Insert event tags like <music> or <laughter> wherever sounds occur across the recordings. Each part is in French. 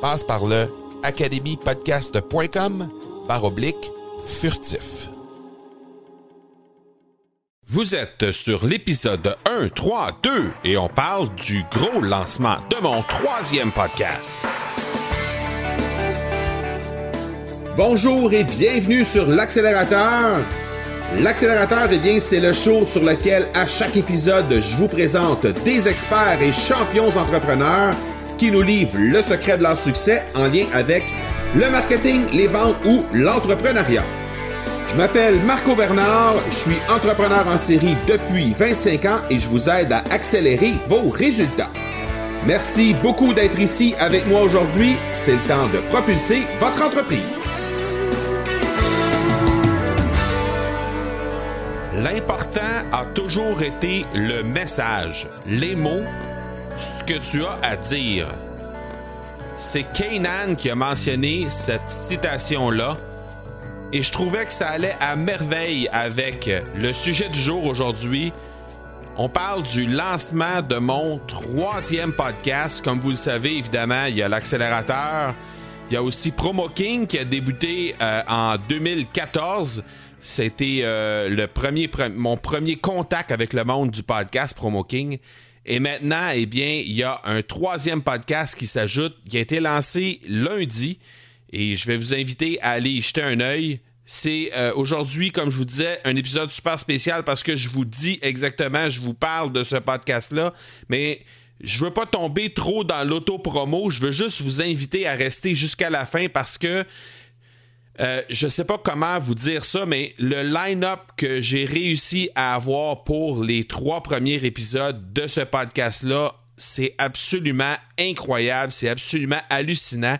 Passe par le academypodcast.com par oblique furtif. Vous êtes sur l'épisode 1, 3, 2 et on parle du gros lancement de mon troisième podcast. Bonjour et bienvenue sur l'accélérateur. L'accélérateur, eh bien, c'est le show sur lequel à chaque épisode, je vous présente des experts et champions entrepreneurs qui nous livrent le secret de leur succès en lien avec le marketing, les ventes ou l'entrepreneuriat. Je m'appelle Marco Bernard, je suis entrepreneur en série depuis 25 ans et je vous aide à accélérer vos résultats. Merci beaucoup d'être ici avec moi aujourd'hui. C'est le temps de propulser votre entreprise. L'important a toujours été le message, les mots, ce que tu as à dire. C'est Kanan qui a mentionné cette citation-là et je trouvais que ça allait à merveille avec le sujet du jour aujourd'hui. On parle du lancement de mon troisième podcast. Comme vous le savez, évidemment, il y a l'accélérateur. Il y a aussi Promo King qui a débuté euh, en 2014. C'était euh, le premier, mon premier contact avec le monde du podcast Promo King. Et maintenant, eh bien, il y a un troisième podcast qui s'ajoute, qui a été lancé lundi. Et je vais vous inviter à aller y jeter un œil. C'est euh, aujourd'hui, comme je vous disais, un épisode super spécial parce que je vous dis exactement, je vous parle de ce podcast-là, mais je veux pas tomber trop dans l'auto-promo. Je veux juste vous inviter à rester jusqu'à la fin parce que euh, je sais pas comment vous dire ça, mais le line-up que j'ai réussi à avoir pour les trois premiers épisodes de ce podcast-là, c'est absolument incroyable, c'est absolument hallucinant.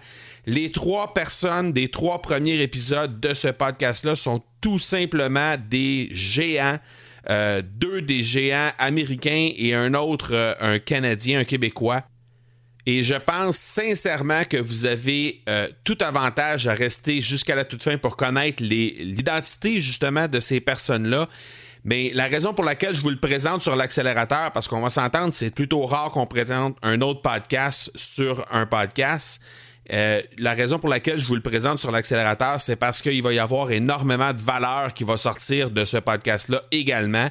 Les trois personnes des trois premiers épisodes de ce podcast-là sont tout simplement des géants. Euh, deux des géants américains et un autre, euh, un Canadien, un Québécois. Et je pense sincèrement que vous avez euh, tout avantage à rester jusqu'à la toute fin pour connaître l'identité justement de ces personnes-là. Mais la raison pour laquelle je vous le présente sur l'accélérateur, parce qu'on va s'entendre, c'est plutôt rare qu'on présente un autre podcast sur un podcast. Euh, la raison pour laquelle je vous le présente sur l'accélérateur, c'est parce qu'il va y avoir énormément de valeur qui va sortir de ce podcast-là également.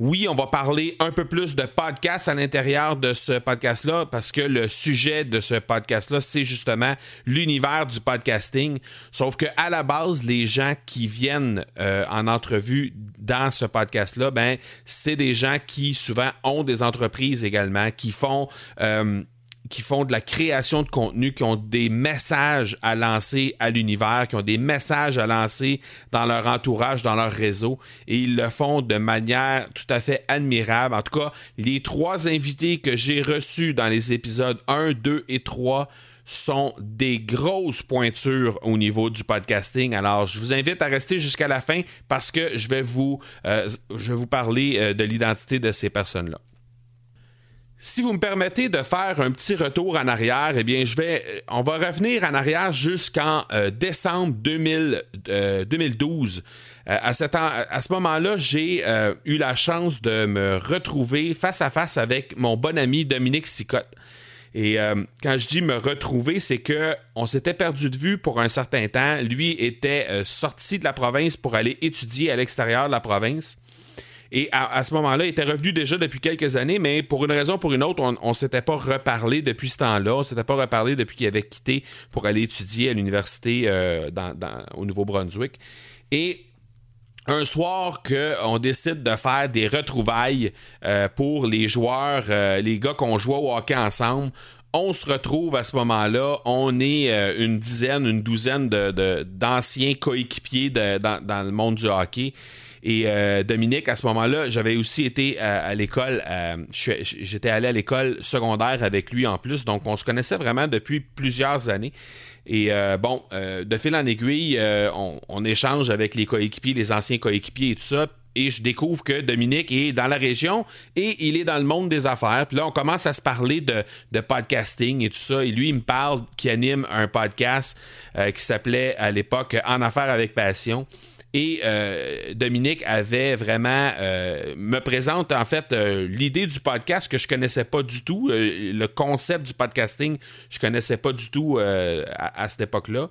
Oui, on va parler un peu plus de podcast à l'intérieur de ce podcast-là parce que le sujet de ce podcast-là, c'est justement l'univers du podcasting. Sauf que à la base, les gens qui viennent euh, en entrevue dans ce podcast-là, ben, c'est des gens qui souvent ont des entreprises également, qui font euh, qui font de la création de contenu, qui ont des messages à lancer à l'univers, qui ont des messages à lancer dans leur entourage, dans leur réseau, et ils le font de manière tout à fait admirable. En tout cas, les trois invités que j'ai reçus dans les épisodes 1, 2 et 3 sont des grosses pointures au niveau du podcasting. Alors, je vous invite à rester jusqu'à la fin parce que je vais vous, euh, parler euh, de l'identité de ces personnes-là. Si vous me permettez de faire un petit retour en arrière, eh bien, je vais, euh, on va revenir en arrière jusqu'en euh, décembre 2012. Euh, à, ce moment-là, j'ai eu la chance de me retrouver face à face avec mon bon ami Dominique Sicotte. Et quand je dis me retrouver, c'est que on s'était perdu de vue pour un certain temps. Lui était sorti de la province pour aller étudier à l'extérieur de la province. Et à, ce moment-là, il était revenu déjà depuis quelques années, mais pour une raison ou pour une autre, on ne s'était pas reparlé depuis ce temps-là. On ne s'était pas reparlé depuis qu'il avait quitté pour aller étudier à l'université euh, au Nouveau-Brunswick. Et un soir qu'on décide de faire des retrouvailles euh, pour les joueurs, euh, les gars qu'on joue au hockey ensemble, on se retrouve à ce moment-là, on est une dizaine, une douzaine d'anciens coéquipiers dans, le monde du hockey. Et euh, Dominique, à ce moment-là, j'avais aussi été à, l'école, euh, j'étais allé à l'école secondaire avec lui en plus, donc on se connaissait vraiment depuis plusieurs années. Et euh, bon, de fil en aiguille, on, échange avec les coéquipiers, les anciens coéquipiers et tout ça. Et je découvre que Dominique est dans la région et il est dans le monde des affaires. Puis là, on commence à se parler de, de podcasting et tout ça. Et lui, il me parle qu'il anime un podcast qui s'appelait à l'époque En affaires avec passion. Et euh, Dominique avait vraiment euh, me présente en fait euh, l'idée du podcast que je connaissais pas du tout, le concept du podcasting, je connaissais pas du tout à, cette époque-là.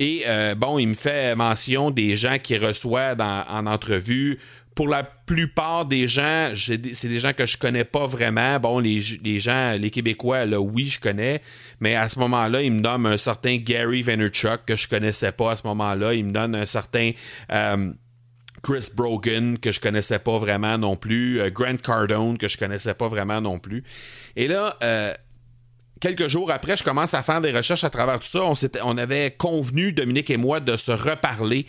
Et bon, il me fait mention des gens qui reçoit en entrevue pour la plupart des gens, c'est des gens que je connais pas vraiment. Bon, les, gens, les Québécois, là, oui, je connais. Mais à ce moment-là, il me donne un certain Gary Vaynerchuk que je connaissais pas à ce moment-là. Il me donne un certain euh, Chris Brogan que je connaissais pas vraiment non plus. Euh, Grant Cardone que je connaissais pas vraiment non plus. Et là, euh, quelques jours après, je commence à faire des recherches à travers tout ça. On, on avait convenu, Dominique et moi, de se reparler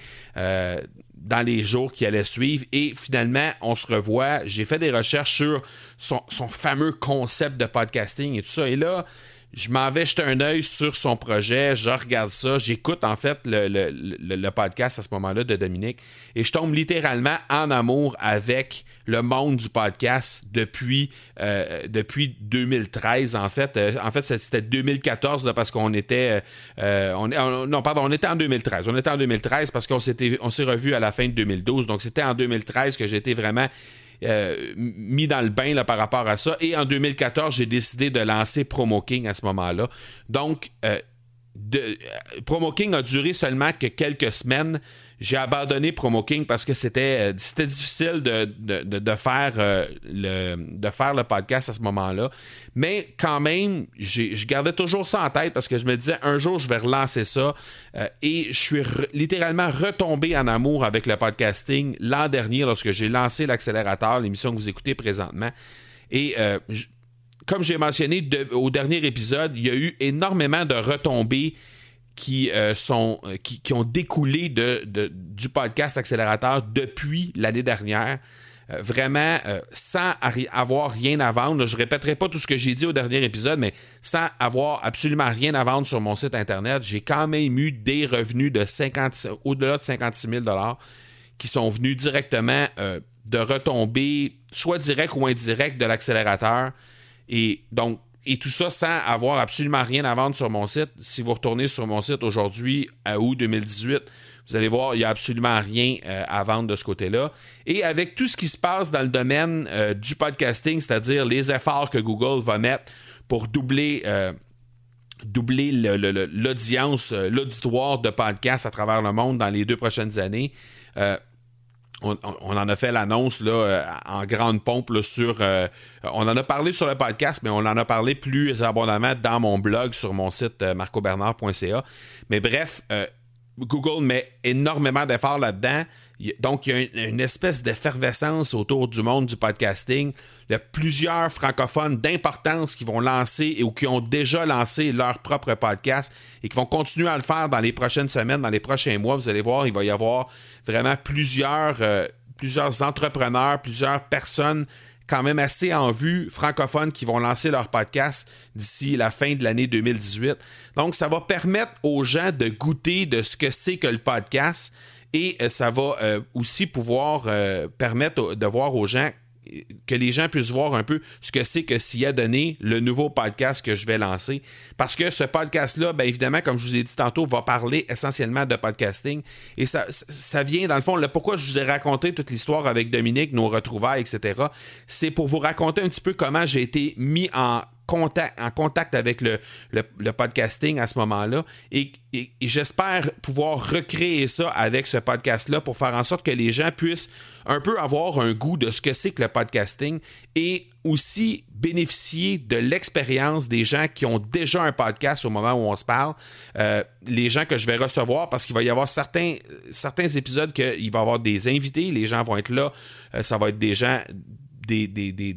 dans les jours qui allaient suivre. Et finalement, on se revoit. J'ai fait des recherches sur son, fameux concept de podcasting et tout ça. Et là, je m'en vais jeter un œil sur son projet, je regarde ça, j'écoute en fait le, podcast à ce moment-là de Dominique et je tombe littéralement en amour avec le monde du podcast depuis, euh, depuis 2013 en fait. Euh, en fait, c'était 2014 parce qu'on était... Euh, on, non, pardon, on était en 2013. On était en 2013 parce qu'on s'est revu à la fin de 2012. Donc c'était en 2013 que j'étais vraiment mis dans le bain là, par rapport à ça. Et en 2014, j'ai décidé de lancer Promo King à ce moment-là. Donc, euh, Promo King a duré seulement que quelques semaines j'ai abandonné Promo King parce que c'était, euh, difficile de, faire, euh, le, de faire le podcast à ce moment-là. Mais quand même, je gardais toujours ça en tête parce que je me disais un jour je vais relancer ça. Euh, et je suis littéralement retombé en amour avec le podcasting l'an dernier lorsque j'ai lancé l'accélérateur, l'émission que vous écoutez présentement. Et comme j'ai mentionné au dernier épisode, il y a eu énormément de retombées qui, euh, sont, euh, qui, ont découlé de, du podcast Accélérateur depuis l'année dernière. Euh, vraiment, sans avoir rien à vendre. je ne répéterai pas tout ce que j'ai dit au dernier épisode, mais sans avoir absolument rien à vendre sur mon site Internet, j'ai quand même eu des revenus de 50, au-delà de 56 000 qui sont venus directement de retomber, soit direct ou indirect, de l'accélérateur. Et donc, et tout ça sans avoir absolument rien à vendre sur mon site. Si vous retournez sur mon site aujourd'hui, à août 2018, vous allez voir, il n'y a absolument rien euh, à vendre de ce côté-là. Et avec tout ce qui se passe dans le domaine euh, du podcasting, c'est-à-dire les efforts que Google va mettre pour doubler, euh, doubler l'audience, l'auditoire de podcasts à travers le monde dans les deux prochaines années, on, en a fait l'annonce euh, en grande pompe sur. Euh, on en a parlé sur le podcast, mais on en a parlé plus abondamment dans mon blog sur mon site euh, marcobernard.ca. Mais bref, Google met énormément d'efforts là-dedans. Donc, il y a une, espèce d'effervescence autour du monde du podcasting. Il y a plusieurs francophones d'importance qui vont lancer ou qui ont déjà lancé leur propre podcast et qui vont continuer à le faire dans les prochaines semaines, dans les prochains mois. Vous allez voir, il va y avoir vraiment plusieurs, euh, plusieurs entrepreneurs, plusieurs personnes quand même assez en vue francophones qui vont lancer leur podcast d'ici la fin de l'année 2018. Donc, ça va permettre aux gens de goûter de ce que c'est que le podcast et euh, ça va euh, aussi pouvoir permettre de voir aux gens que les gens puissent voir un peu ce que c'est que s'y a donné le nouveau podcast que je vais lancer. Parce que ce podcast-là, bien évidemment, comme je vous ai dit tantôt, va parler essentiellement de podcasting. Et ça, ça vient, dans le fond, là, pourquoi je vous ai raconté toute l'histoire avec Dominique, nos retrouvailles, etc. C'est pour vous raconter un petit peu comment j'ai été mis en contact, en contact avec le, le, podcasting à ce moment-là. Et, j'espère pouvoir recréer ça avec ce podcast-là pour faire en sorte que les gens puissent un peu avoir un goût de ce que c'est que le podcasting et aussi bénéficier de l'expérience des gens qui ont déjà un podcast au moment où on se parle. Euh, les gens que je vais recevoir parce qu'il va y avoir certains, certains épisodes qu'il va y avoir des invités, les gens vont être là. Euh, ça va être des gens des, des, des,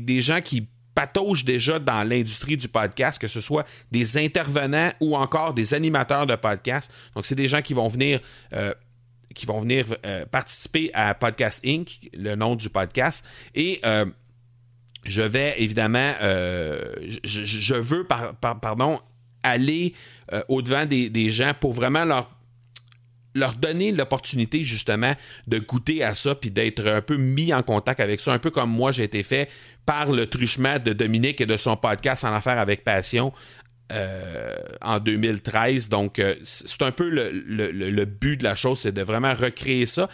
des, gens qui patauge déjà dans l'industrie du podcast, que ce soit des intervenants ou encore des animateurs de podcast. Donc, c'est des gens qui vont venir. Euh, qui vont venir euh, participer à Podcast Inc., le nom du podcast. Et euh, je vais évidemment, je, veux, pardon, aller au-devant des, des, gens pour vraiment leur leur donner l'opportunité justement de goûter à ça puis d'être un peu mis en contact avec ça, un peu comme moi j'ai été fait par le truchement de Dominique et de son podcast en affaires avec passion euh, en 2013. Donc euh, c'est un peu le, but de la chose, c'est de vraiment recréer ça.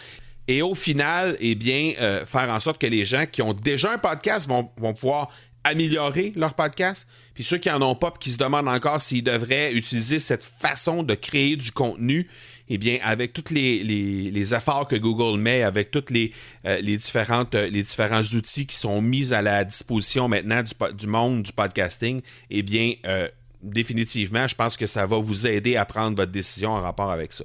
Et au final, eh bien, euh, faire en sorte que les gens qui ont déjà un podcast vont, vont pouvoir améliorer leur podcast. Puis ceux qui n'en ont pas, qui se demandent encore s'ils devraient utiliser cette façon de créer du contenu, eh bien, avec tous les, les, efforts que Google met, avec tous les, euh, les, différentes, les différents outils qui sont mis à la disposition maintenant du, du monde du podcasting, eh bien, euh, définitivement, je pense que ça va vous aider à prendre votre décision en rapport avec ça.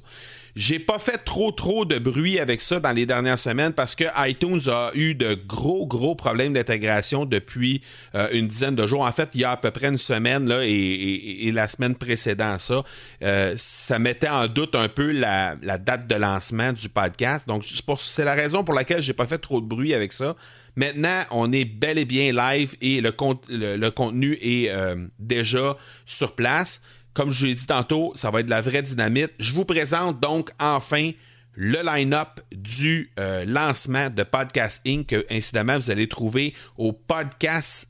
J'ai pas fait trop trop de bruit avec ça dans les dernières semaines parce que iTunes a eu de gros gros problèmes d'intégration depuis euh, une dizaine de jours. En fait, il y a à peu près une semaine là, et, la semaine précédente ça, euh, ça mettait en doute un peu la, date de lancement du podcast. Donc c'est la raison pour laquelle j'ai pas fait trop de bruit avec ça. Maintenant, on est bel et bien live et le, le, contenu est euh, déjà sur place. Comme je l'ai dit tantôt, ça va être de la vraie dynamite. Je vous présente donc enfin le line-up du euh, lancement de Podcast Inc. Que, incidemment, vous allez trouver au podcast-inc,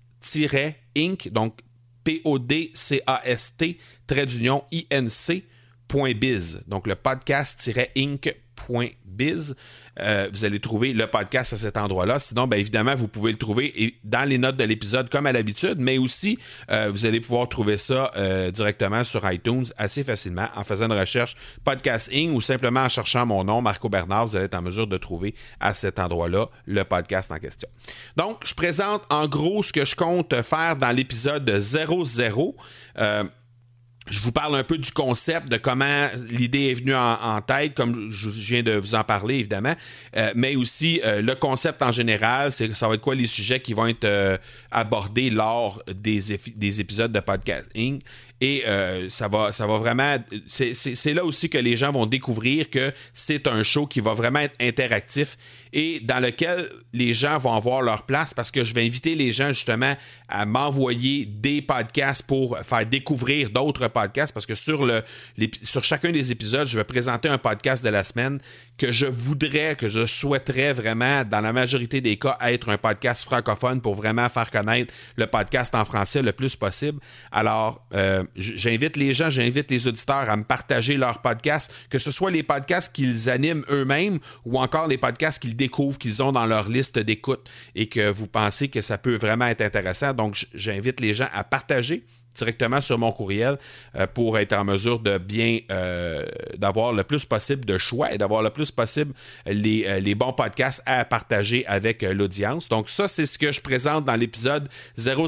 donc P-O-D-C-A-S-T, trait INC.biz. Donc le podcast-inc.biz. Euh, vous allez trouver le podcast à cet endroit-là. Sinon, bien évidemment, vous pouvez le trouver dans les notes de l'épisode comme à l'habitude, mais aussi euh, vous allez pouvoir trouver ça euh, directement sur iTunes assez facilement en faisant une recherche podcasting ou simplement en cherchant mon nom, Marco Bernard. Vous allez être en mesure de trouver à cet endroit-là le podcast en question. Donc, je présente en gros ce que je compte faire dans l'épisode 00 je vous parle un peu du concept, de comment l'idée est venue en, tête, comme je viens de vous en parler, évidemment, euh, mais aussi euh, le concept en général, c'est ça va être quoi les sujets qui vont être euh, abordés lors des, des épisodes de podcasting. Et ça, va, ça va vraiment. C'est là aussi que les gens vont découvrir que c'est un show qui va vraiment être interactif et dans lequel les gens vont avoir leur place parce que je vais inviter les gens justement à m'envoyer des podcasts pour faire découvrir d'autres podcasts parce que sur, le, sur chacun des épisodes, je vais présenter un podcast de la semaine que je voudrais, que je souhaiterais vraiment, dans la majorité des cas, être un podcast francophone pour vraiment faire connaître le podcast en français le plus possible. Alors, euh, j'invite les gens, j'invite les auditeurs à me partager leurs podcasts, que ce soit les podcasts qu'ils animent eux-mêmes ou encore les podcasts qu'ils découvrent, qu'ils ont dans leur liste d'écoute et que vous pensez que ça peut vraiment être intéressant. Donc, j'invite les gens à partager directement sur mon courriel euh, pour être en mesure de bien euh, d'avoir le plus possible de choix et d'avoir le plus possible les, euh, bons podcasts à partager avec l'audience. Donc ça, c'est ce que je présente dans l'épisode 000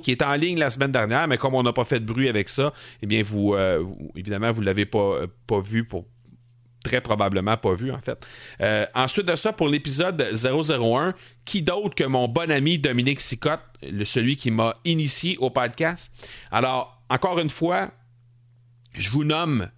qui est en ligne la semaine dernière, mais comme on n'a pas fait de bruit avec ça, eh bien vous, évidemment, vous ne l'avez pas vu pour très probablement pas vu en fait. Euh, ensuite de ça, pour l'épisode 001, qui d'autre que mon bon ami Dominique Sicotte, celui qui m'a initié au podcast? Alors, encore une fois, je vous nomme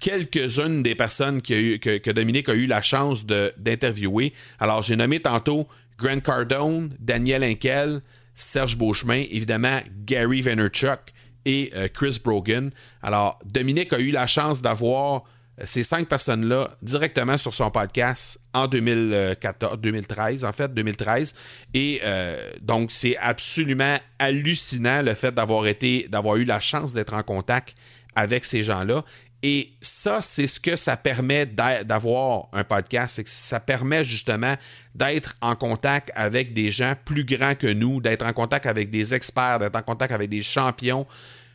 quelques-unes des personnes que, que, Dominique a eu la chance d'interviewer. Alors, j'ai nommé tantôt Grant Cardone, Daniel Henkel, Serge Beauchemin, évidemment Gary Vaynerchuk et euh, Chris Brogan. Alors, Dominique a eu la chance d'avoir ces cinq personnes-là directement sur son podcast en 2014, 2013, en fait, 2013. Et euh, donc, c'est absolument hallucinant le fait d'avoir été, d'avoir eu la chance d'être en contact avec ces gens-là. Et ça, c'est ce que ça permet d'avoir un podcast, c'est que ça permet justement d'être en contact avec des gens plus grands que nous, d'être en contact avec des experts, d'être en contact avec des champions.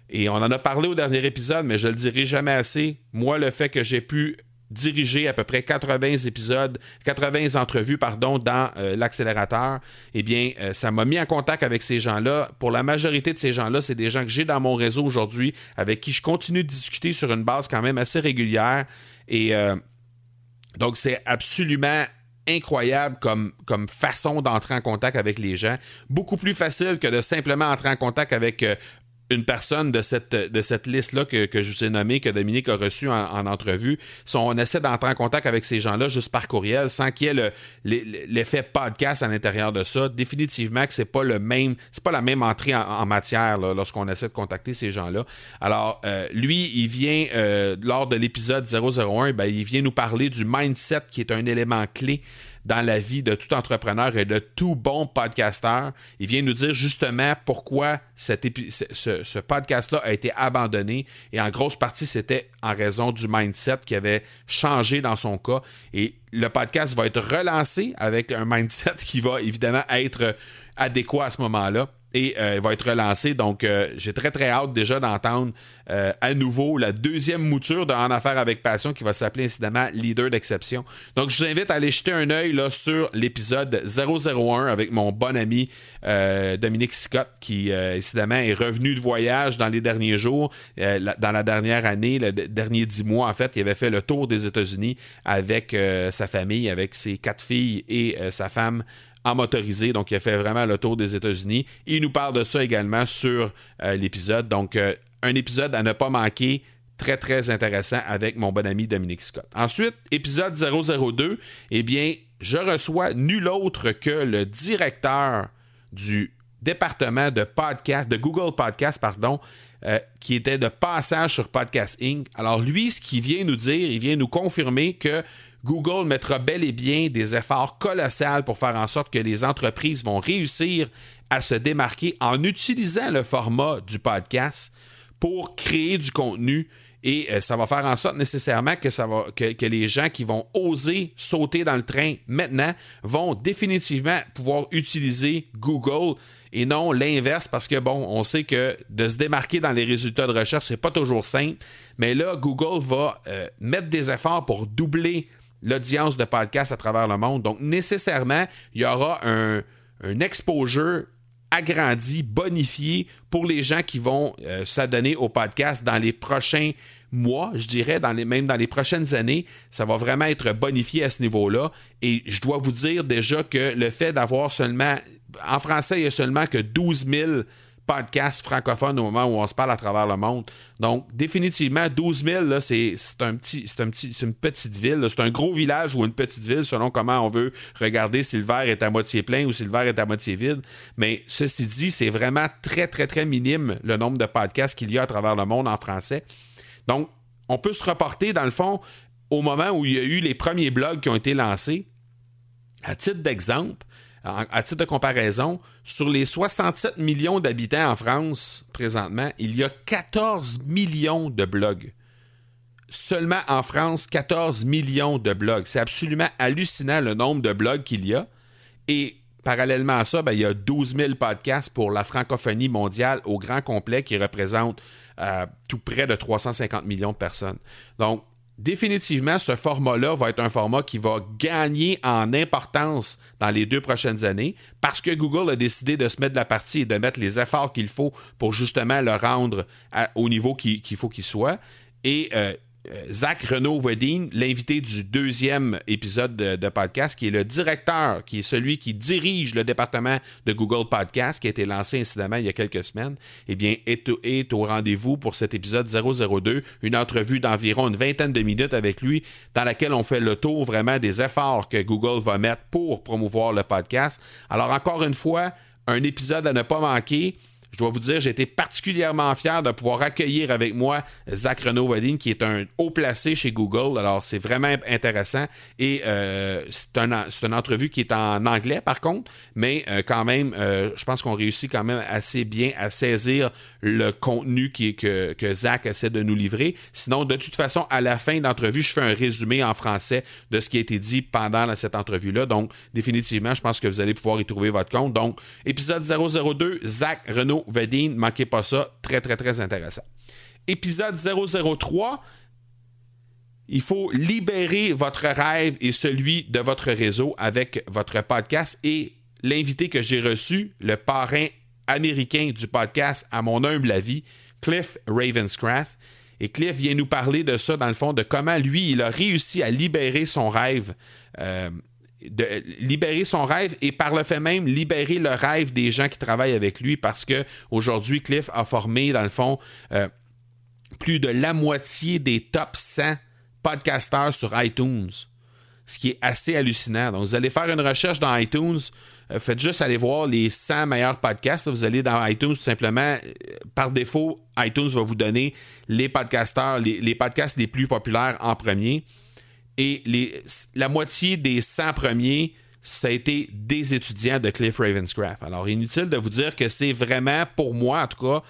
Et on en a parlé au dernier épisode, mais je le dirai jamais assez. Moi, le fait que j'ai pu diriger à peu près 80 épisodes, 80 entrevues, pardon, dans euh, l'accélérateur, eh bien, euh, ça m'a mis en contact avec ces gens-là. Pour la majorité de ces gens-là, c'est des gens que j'ai dans mon réseau aujourd'hui, avec qui je continue de discuter sur une base quand même assez régulière. Et euh, donc, c'est absolument incroyable comme, comme façon d'entrer en contact avec les gens. Beaucoup plus facile que de simplement entrer en contact avec une personne de cette, liste-là que, je vous ai nommée, que Dominique a reçue en, entrevue, on essaie d'entrer en contact avec ces gens-là juste par courriel, sans qu'il y ait l'effet podcast à l'intérieur de ça, définitivement que c'est pas pas la même entrée en, matière lorsqu'on essaie de contacter ces gens-là. Alors, euh, lui, il vient, euh, lors de l'épisode 001, ben, il vient nous parler du mindset qui est un élément clé dans la vie de tout entrepreneur et de tout bon podcasteur. Il vient nous dire justement pourquoi ce, ce podcast-là a été abandonné. Et en grosse partie, c'était en raison du mindset qui avait changé dans son cas. Et le podcast va être relancé avec un <laughs> mindset qui va évidemment être adéquat à ce moment-là et euh, va être relancé. Donc, euh, j'ai très, très hâte déjà d'entendre euh, à nouveau la deuxième mouture de En Affaires avec Passion qui va s'appeler incidemment Leader d'exception. Donc, je vous invite à aller jeter un œil sur l'épisode 001 avec mon bon ami Dominique Scott qui, incidemment, est revenu de voyage dans les derniers jours, dans la dernière année, le dernier dix mois, en fait. Il avait fait le tour des États-Unis avec sa famille, avec ses quatre filles et sa femme en motorisé. Donc, il a fait vraiment le tour des États-Unis. Il nous parle de ça également sur euh, l'épisode. Donc, euh, un épisode à ne pas manquer. Très, très intéressant avec mon bon ami Dominique Scott. Ensuite, épisode 002, eh bien, je reçois nul autre que le directeur du département de podcast, de Google Podcast, pardon, euh, qui était de passage sur Podcast Inc. Alors lui, ce qu'il vient nous dire, il vient nous confirmer que Google mettra bel et bien des efforts colossaux pour faire en sorte que les entreprises vont réussir à se démarquer en utilisant le format du podcast pour créer du contenu et euh, ça va faire en sorte nécessairement que, les gens qui vont oser sauter dans le train maintenant vont définitivement pouvoir utiliser Google et non l'inverse parce que bon, on sait que de se démarquer dans les résultats de recherche, c'est pas toujours simple, mais là Google va euh, mettre des efforts pour doubler l'audience de podcasts à travers le monde. Donc, nécessairement, il y aura un, exposure agrandi, bonifié pour les gens qui vont euh, s'adonner au podcast dans les prochains mois, je dirais, dans les, même dans les prochaines années. Ça va vraiment être bonifié à ce niveau-là. Et je dois vous dire déjà que le fait d'avoir seulement, en français, il y a seulement que 12 000 podcast francophone au moment où on se parle à travers le monde. Donc, définitivement, 12 000, c'est un petit, un petit, une petite ville. C'est un gros village ou une petite ville, selon comment on veut regarder si le verre est à moitié plein ou si le verre est à moitié vide. Mais ceci dit, c'est vraiment très, très, très minime le nombre de podcasts qu'il y a à travers le monde en français. Donc, on peut se reporter, dans le fond, au moment où il y a eu les premiers blogs qui ont été lancés. À titre d'exemple, à titre de comparaison, sur les 67 millions d'habitants en France présentement, il y a 14 millions de blogs. Seulement en France, 14 millions de blogs. C'est absolument hallucinant le nombre de blogs qu'il y a. Et parallèlement à ça, ben, il y a 12 000 podcasts pour la francophonie mondiale au grand complet qui représente euh, tout près de 350 millions de personnes. Donc, définitivement, ce format-là va être un format qui va gagner en importance dans les deux prochaines années parce que Google a décidé de se mettre de la partie et de mettre les efforts qu'il faut pour justement le rendre au niveau qu'il faut qu'il soit. Euh, Zach Renaud Wedin, l'invité du deuxième épisode de, podcast, qui est le directeur, qui est celui qui dirige le département de Google Podcast, qui a été lancé incidemment il y a quelques semaines, eh bien, est, est au rendez-vous pour cet épisode 002, une entrevue d'environ une vingtaine de minutes avec lui, dans laquelle on fait le tour vraiment des efforts que Google va mettre pour promouvoir le podcast. Alors, encore une fois, un épisode à ne pas manquer. Je dois vous dire, j'ai été particulièrement fier de pouvoir accueillir avec moi Zach renaud wadine qui est un haut placé chez Google. Alors, c'est vraiment intéressant. Et euh, c'est un, une entrevue qui est en anglais, par contre, mais euh, quand même, euh, je pense qu'on réussit quand même assez bien à saisir le contenu qui, que, que Zach essaie de nous livrer. Sinon, de toute façon, à la fin de l'entrevue, je fais un résumé en français de ce qui a été dit pendant cette entrevue-là. Donc, définitivement, je pense que vous allez pouvoir y trouver votre compte. Donc, épisode 002, Zach Renault Vedine, manquez pas ça, très très très intéressant. Épisode 003, il faut libérer votre rêve et celui de votre réseau avec votre podcast et l'invité que j'ai reçu, le parrain américain du podcast À mon humble avis, Cliff Ravenscraft. Et Cliff vient nous parler de ça, dans le fond, de comment lui, il a réussi à libérer son rêve. Euh, de libérer son rêve et par le fait même libérer le rêve des gens qui travaillent avec lui parce que aujourd'hui Cliff a formé dans le fond euh, plus de la moitié des top 100 podcasteurs sur iTunes ce qui est assez hallucinant donc vous allez faire une recherche dans iTunes faites juste aller voir les 100 meilleurs podcasts. Vous allez dans iTunes tout simplement euh, par défaut iTunes va vous donner les podcasteurs les, les podcasts les plus populaires en premier. Et les, la moitié des 100 premiers, ça a été des étudiants de Cliff Ravenscraft. Alors, inutile de vous dire que c'est vraiment, pour moi en tout cas,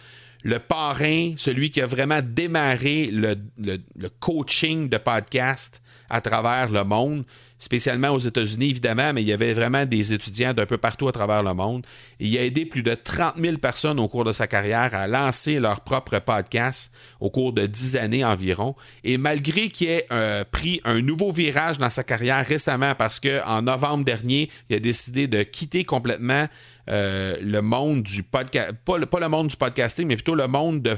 le parrain, celui qui a vraiment démarré le, le coaching de podcast à travers le monde spécialement aux États-Unis, évidemment, mais il y avait vraiment des étudiants d'un peu partout à travers le monde. il a aidé plus de 30 000 personnes au cours de sa carrière à lancer leur propre podcast au cours de 10 années environ. Et malgré qu'il ait euh, pris un nouveau virage dans sa carrière récemment, parce qu'en novembre dernier, il a décidé de quitter complètement euh, le monde du podcast, pas, pas, le monde du podcasting, mais plutôt le monde de,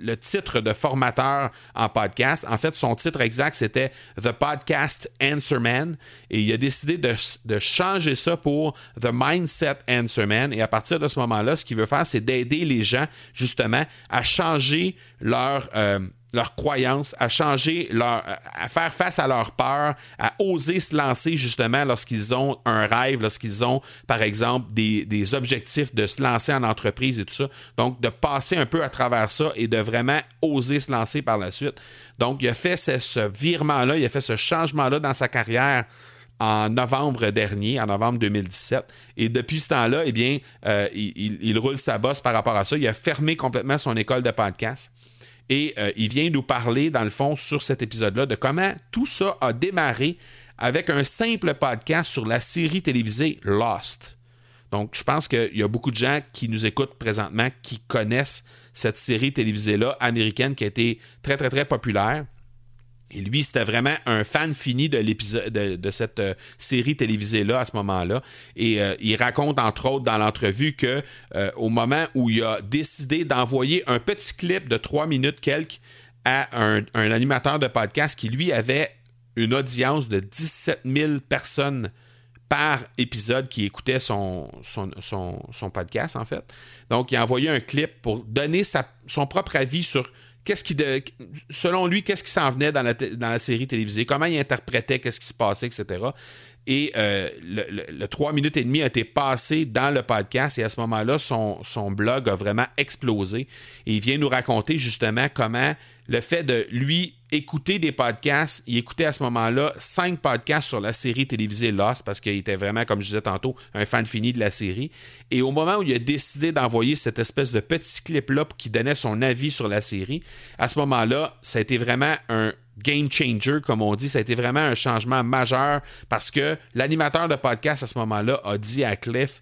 le titre de formateur en podcast. En fait, son titre exact, c'était The Podcast Answer Man. Et il a décidé de, changer ça pour The Mindset Answer Man. Et à partir de ce moment-là, ce qu'il veut faire, c'est d'aider les gens, justement, à changer leur... Euh, leur croyance, à changer leur, à faire face à leur peur, à oser se lancer justement lorsqu'ils ont un rêve, lorsqu'ils ont, par exemple, des, objectifs de se lancer en entreprise et tout ça. Donc, de passer un peu à travers ça et de vraiment oser se lancer par la suite. Donc, il a fait ce, virement-là, il a fait ce changement-là dans sa carrière en novembre dernier, en novembre 2017. Et depuis ce temps-là, eh bien, euh, il, il, roule sa bosse par rapport à ça. Il a fermé complètement son école de podcast. Et euh, il vient nous parler, dans le fond, sur cet épisode-là, de comment tout ça a démarré avec un simple podcast sur la série télévisée Lost. Donc, je pense qu'il y a beaucoup de gens qui nous écoutent présentement qui connaissent cette série télévisée-là américaine qui a été très, très, très populaire. Et lui, c'était vraiment un fan fini de cette euh, série télévisée-là à ce moment-là. Et euh, il raconte, entre autres, dans l'entrevue que euh, au moment où il a décidé d'envoyer un petit clip de trois minutes quelques à un, animateur de podcast qui, lui, avait une audience de 17 000 personnes par épisode qui écoutait son, son, podcast, en fait. Donc, il a envoyé un clip pour donner son propre avis sur qu'est-ce qui de, selon lui, qu'est-ce qui s'en venait dans la, série télévisée, comment il interprétait, qu'est-ce qui se passait, etc. Et euh, le, 3 minutes et demie a été passé dans le podcast et à ce moment-là, son, son blog a vraiment explosé. Et il vient nous raconter justement comment le fait de lui écouter des podcasts, il écoutait à ce moment-là cinq podcasts sur la série télévisée Lost parce qu'il était vraiment, comme je disais tantôt, un fan fini de la série. Et au moment où il a décidé d'envoyer cette espèce de petit clip-là qui donnait son avis sur la série, à ce moment-là, ça a été vraiment un game changer, comme on dit. Ça a été vraiment un changement majeur parce que l'animateur de podcast à ce moment-là a dit à Cliff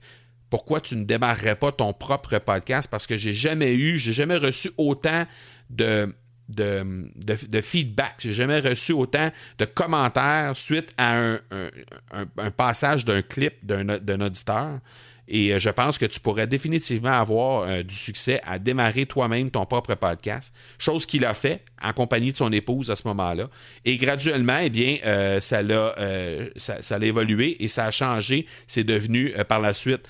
pourquoi tu ne démarrerais pas ton propre podcast parce que j'ai jamais eu, j'ai jamais reçu autant de de, de, feedback. J'ai jamais reçu autant de commentaires suite à un, passage d'un clip d'un auditeur. Et euh, je pense que tu pourrais définitivement avoir euh, du succès à démarrer toi-même ton propre podcast, chose qu'il a fait en compagnie de son épouse à ce moment-là. Et graduellement, eh bien, euh, ça l'a ça, évolué et ça a changé. C'est devenu par la suite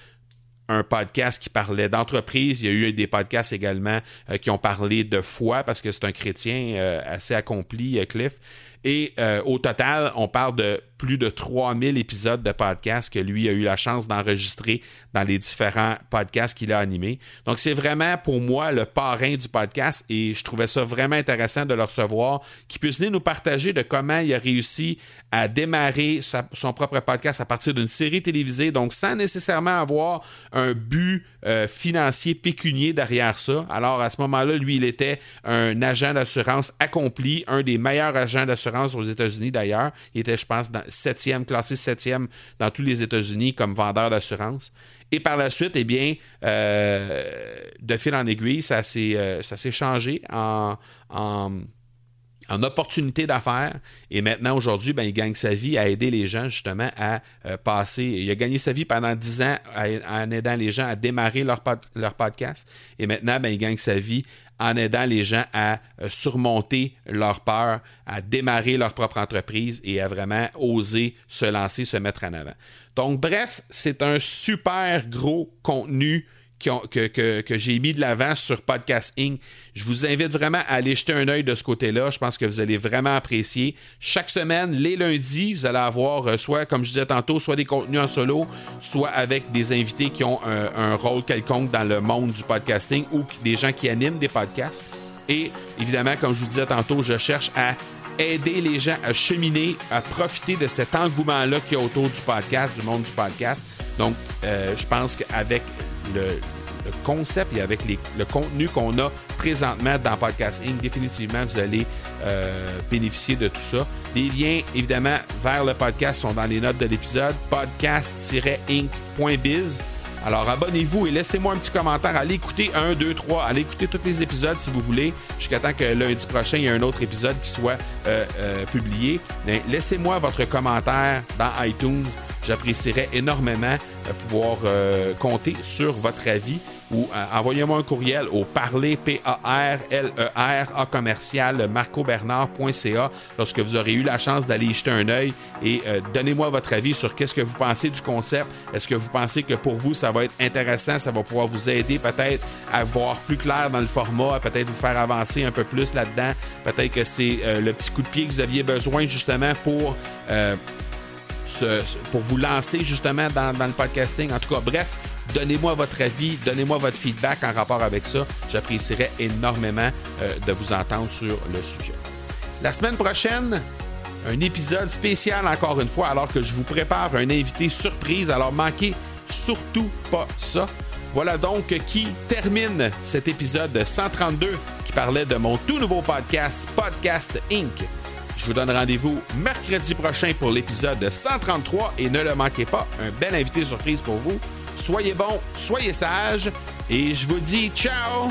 un podcast qui parlait d'entreprise. Il y a eu des podcasts également euh, qui ont parlé de foi parce que c'est un chrétien euh, assez accompli, euh, Cliff. Et au total, on parle de plus de 3000 épisodes de podcast que lui a eu la chance d'enregistrer dans les différents podcasts qu'il a animés. Donc, c'est vraiment pour moi le parrain du podcast et je trouvais ça vraiment intéressant de le recevoir, qu'il puisse venir nous partager de comment il a réussi à démarrer son propre podcast à partir d'une série télévisée, donc sans nécessairement avoir un but euh, financier pécunier derrière ça. Alors, à ce moment-là, lui, il était un agent d'assurance accompli, un des meilleurs agents d'assurance aux États-Unis d'ailleurs. Il était, je pense, dans septième, classé septième dans tous les États-Unis comme vendeur d'assurance. Et par la suite, eh bien, euh, de fil en aiguille, ça s'est euh, changé en, en, en opportunité d'affaires. Et maintenant, aujourd'hui, ben, il gagne sa vie à aider les gens justement à euh, passer. Il a gagné sa vie pendant dix ans en aidant les gens à démarrer leur, leur podcast. Et maintenant, ben, il gagne sa vie en aidant les gens à euh, surmonter leur peur, à démarrer leur propre entreprise et à vraiment oser se lancer, se mettre en avant. Donc, bref, c'est un super gros contenu que, j'ai mis de l'avant sur Podcast Inc. Je vous invite vraiment à aller jeter un œil de ce côté-là. Je pense que vous allez vraiment apprécier. Chaque semaine, les lundis, vous allez avoir euh, soit, comme je disais tantôt, soit des contenus en solo, soit avec des invités qui ont un, rôle quelconque dans le monde du podcasting ou des gens qui animent des podcasts. Et évidemment, comme je vous disais tantôt, je cherche à aider les gens à cheminer, à profiter de cet engouement-là qu'il y a autour du podcast, du monde du podcast. Donc, euh, je pense qu'avec le, concept et avec le contenu qu'on a présentement dans Podcast Inc., définitivement, vous allez euh, bénéficier de tout ça. Les liens, évidemment, vers le podcast sont dans les notes de l'épisode podcast-inc.biz. Alors abonnez-vous et laissez-moi un petit commentaire. Allez écouter 1, 2, 3. Allez écouter tous les épisodes si vous voulez. Jusqu'à temps que lundi prochain, il y ait un autre épisode qui soit euh, euh, publié. Laissez-moi votre commentaire dans iTunes. J'apprécierais énormément pouvoir euh, compter sur votre avis ou euh, envoyez-moi un courriel au parler, p a r l e r a commercial marcobernard.ca lorsque vous aurez eu la chance d'aller jeter un œil et euh, donnez-moi votre avis sur qu'est-ce que vous pensez du concept. Est-ce que vous pensez que pour vous ça va être intéressant, ça va pouvoir vous aider peut-être à voir plus clair dans le format, peut-être vous faire avancer un peu plus là-dedans? Peut-être que c'est le petit coup de pied que vous aviez besoin justement pour pour vous lancer justement dans, le podcasting. En tout cas, bref, donnez-moi votre avis, donnez-moi votre feedback en rapport avec ça. J'apprécierais énormément euh, de vous entendre sur le sujet. La semaine prochaine, un épisode spécial encore une fois, alors que je vous prépare un invité surprise. Alors manquez surtout pas ça. Voilà donc qui termine cet épisode 132 qui parlait de mon tout nouveau podcast, Podcast Inc. Je vous donne rendez-vous mercredi prochain pour l'épisode 133 et ne le manquez pas, un bel invité surprise pour vous. Soyez bons, soyez sages et je vous dis ciao